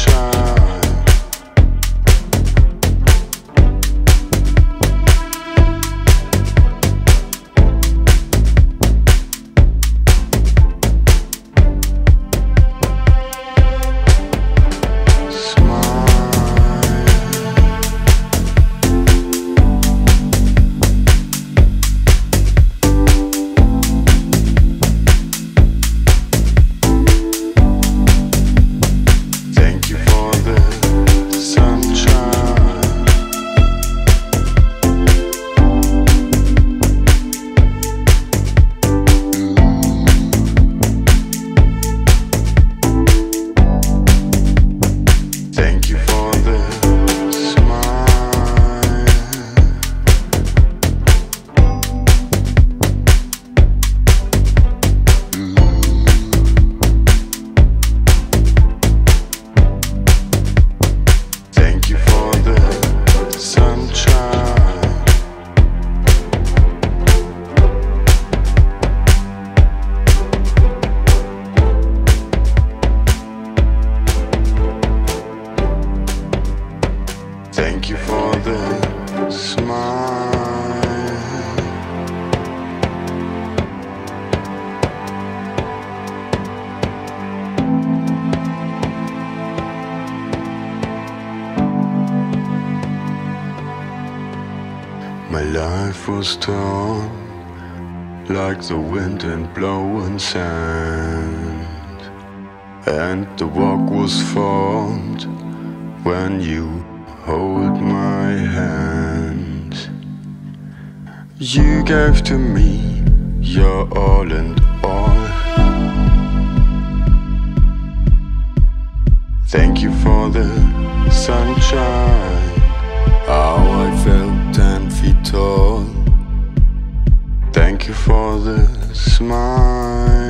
sunshine. Was torn like the wind and blowing sand. And the walk was formed when you hold my hand. You gave to me your all and all. Thank you for the sunshine. How I felt tall. Thank you for the smile.